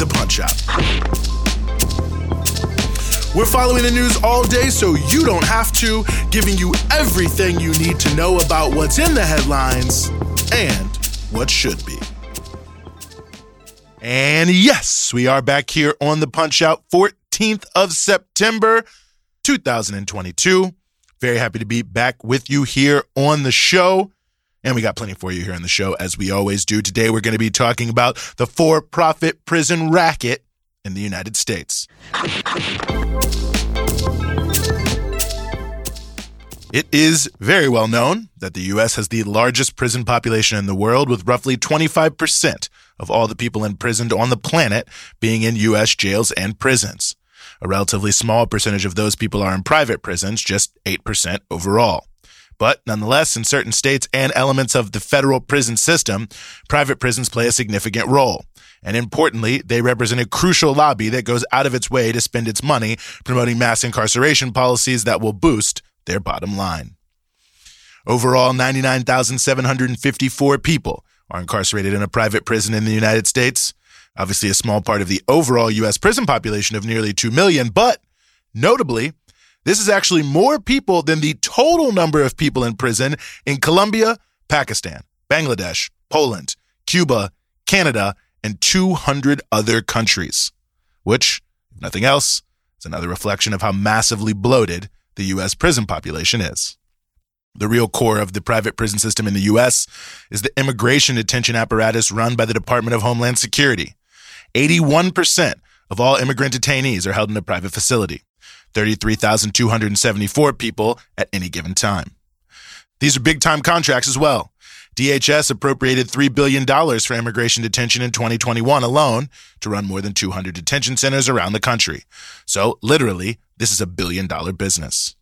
the Punch Out. We're following the news all day so you don't have to, giving you everything you need to know about what's in the headlines and what should be. And yes, we are back here on the Punch Out 14th of September 2022. Very happy to be back with you here on the show. And we got plenty for you here on the show, as we always do. Today, we're going to be talking about the for profit prison racket in the United States. It is very well known that the U.S. has the largest prison population in the world, with roughly 25% of all the people imprisoned on the planet being in U.S. jails and prisons. A relatively small percentage of those people are in private prisons, just 8% overall. But nonetheless, in certain states and elements of the federal prison system, private prisons play a significant role. And importantly, they represent a crucial lobby that goes out of its way to spend its money promoting mass incarceration policies that will boost their bottom line. Overall, 99,754 people are incarcerated in a private prison in the United States. Obviously, a small part of the overall U.S. prison population of nearly 2 million, but notably, this is actually more people than the total number of people in prison in Colombia, Pakistan, Bangladesh, Poland, Cuba, Canada, and 200 other countries, which, if nothing else, is another reflection of how massively bloated the U.S. prison population is. The real core of the private prison system in the U.S. is the immigration detention apparatus run by the Department of Homeland Security. 81% of all immigrant detainees are held in a private facility. 33,274 people at any given time. These are big time contracts as well. DHS appropriated $3 billion for immigration detention in 2021 alone to run more than 200 detention centers around the country. So, literally, this is a billion dollar business.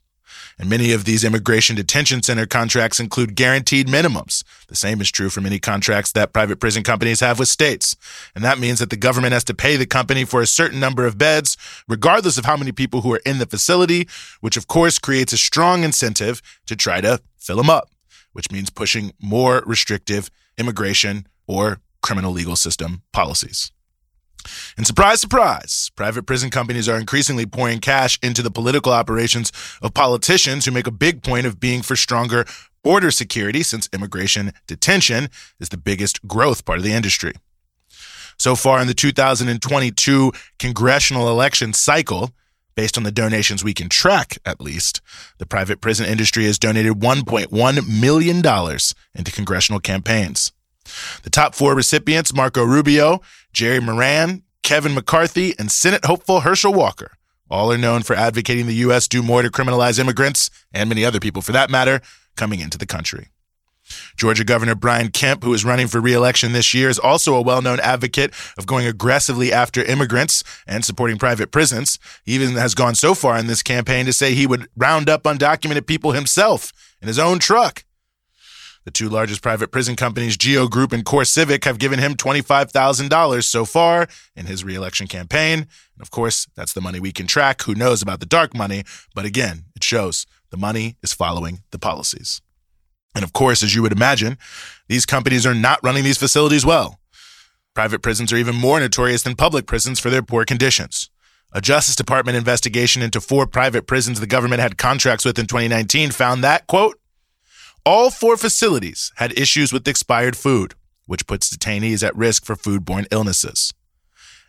And many of these immigration detention center contracts include guaranteed minimums. The same is true for many contracts that private prison companies have with states. And that means that the government has to pay the company for a certain number of beds, regardless of how many people who are in the facility, which of course creates a strong incentive to try to fill them up, which means pushing more restrictive immigration or criminal legal system policies. And surprise, surprise, private prison companies are increasingly pouring cash into the political operations of politicians who make a big point of being for stronger border security since immigration detention is the biggest growth part of the industry. So far in the 2022 congressional election cycle, based on the donations we can track at least, the private prison industry has donated $1.1 million into congressional campaigns. The top four recipients, Marco Rubio, Jerry Moran, Kevin McCarthy, and Senate hopeful Herschel Walker, all are known for advocating the U.S. do more to criminalize immigrants, and many other people for that matter, coming into the country. Georgia Governor Brian Kemp, who is running for reelection this year, is also a well known advocate of going aggressively after immigrants and supporting private prisons. He even has gone so far in this campaign to say he would round up undocumented people himself in his own truck. The two largest private prison companies, Geo Group and CoreCivic, have given him $25,000 so far in his reelection campaign. And of course, that's the money we can track. Who knows about the dark money? But again, it shows the money is following the policies. And of course, as you would imagine, these companies are not running these facilities well. Private prisons are even more notorious than public prisons for their poor conditions. A Justice Department investigation into four private prisons the government had contracts with in 2019 found that, quote, all four facilities had issues with expired food, which puts detainees at risk for foodborne illnesses.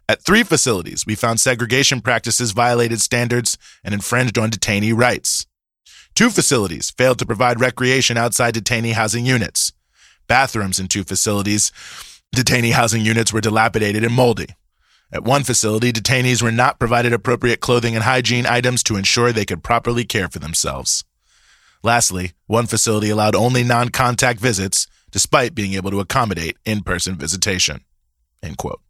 At three facilities, we found segregation practices violated standards and infringed on detainee rights. Two facilities failed to provide recreation outside detainee housing units. Bathrooms in two facilities, detainee housing units were dilapidated and moldy. At one facility, detainees were not provided appropriate clothing and hygiene items to ensure they could properly care for themselves. Lastly, one facility allowed only non contact visits, despite being able to accommodate in person visitation. End quote.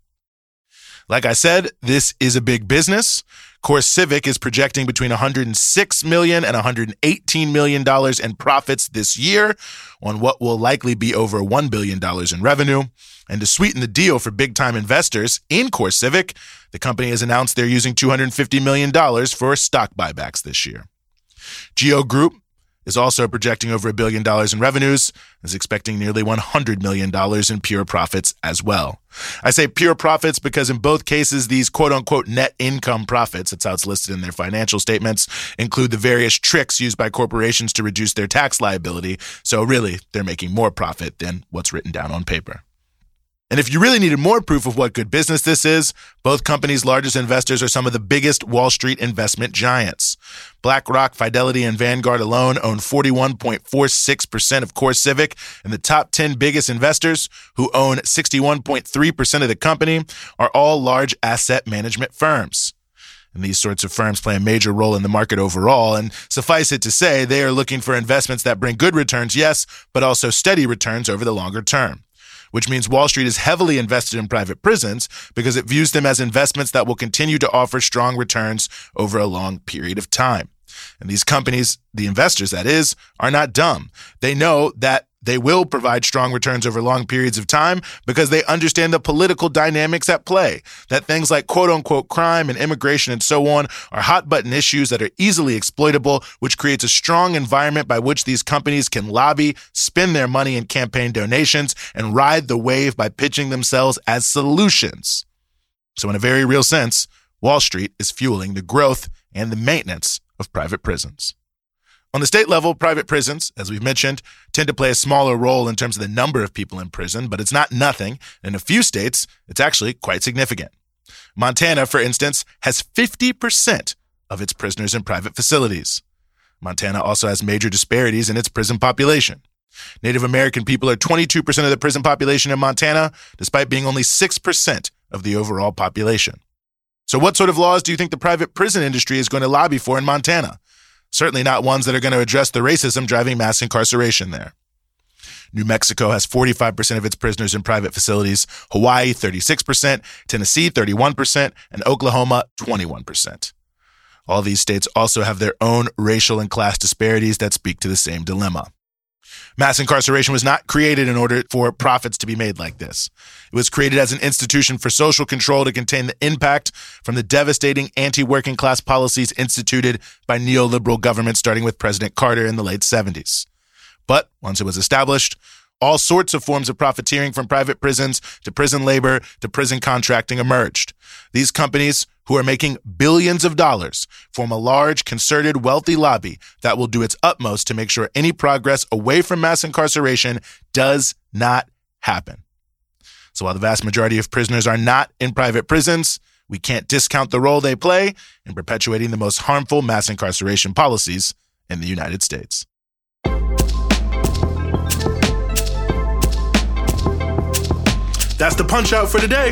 Like I said, this is a big business. CoreCivic is projecting between 106 million and 118 million dollars in profits this year on what will likely be over 1 billion dollars in revenue. And to sweeten the deal for big-time investors in CoreCivic, the company has announced they're using 250 million dollars for stock buybacks this year. Geo Group is also projecting over a billion dollars in revenues, is expecting nearly $100 million in pure profits as well. I say pure profits because in both cases, these quote unquote net income profits, that's how it's listed in their financial statements, include the various tricks used by corporations to reduce their tax liability. So really, they're making more profit than what's written down on paper. And if you really needed more proof of what good business this is, both companies' largest investors are some of the biggest Wall Street investment giants. BlackRock, Fidelity, and Vanguard alone own 41.46% of CoreCivic, and the top 10 biggest investors, who own 61.3% of the company, are all large asset management firms. And these sorts of firms play a major role in the market overall. And suffice it to say, they are looking for investments that bring good returns, yes, but also steady returns over the longer term which means Wall Street is heavily invested in private prisons because it views them as investments that will continue to offer strong returns over a long period of time. And these companies, the investors that is, are not dumb. They know that they will provide strong returns over long periods of time because they understand the political dynamics at play. That things like quote unquote crime and immigration and so on are hot button issues that are easily exploitable, which creates a strong environment by which these companies can lobby, spend their money in campaign donations, and ride the wave by pitching themselves as solutions. So, in a very real sense, Wall Street is fueling the growth and the maintenance of private prisons. On the state level, private prisons, as we've mentioned, tend to play a smaller role in terms of the number of people in prison, but it's not nothing. In a few states, it's actually quite significant. Montana, for instance, has 50% of its prisoners in private facilities. Montana also has major disparities in its prison population. Native American people are 22% of the prison population in Montana, despite being only 6% of the overall population. So, what sort of laws do you think the private prison industry is going to lobby for in Montana? Certainly not ones that are going to address the racism driving mass incarceration there. New Mexico has 45% of its prisoners in private facilities, Hawaii 36%, Tennessee 31%, and Oklahoma 21%. All these states also have their own racial and class disparities that speak to the same dilemma. Mass incarceration was not created in order for profits to be made like this. It was created as an institution for social control to contain the impact from the devastating anti working class policies instituted by neoliberal governments, starting with President Carter in the late 70s. But once it was established, all sorts of forms of profiteering from private prisons to prison labor to prison contracting emerged. These companies, who are making billions of dollars, form a large, concerted, wealthy lobby that will do its utmost to make sure any progress away from mass incarceration does not happen. So while the vast majority of prisoners are not in private prisons, we can't discount the role they play in perpetuating the most harmful mass incarceration policies in the United States. That's the punch out for today.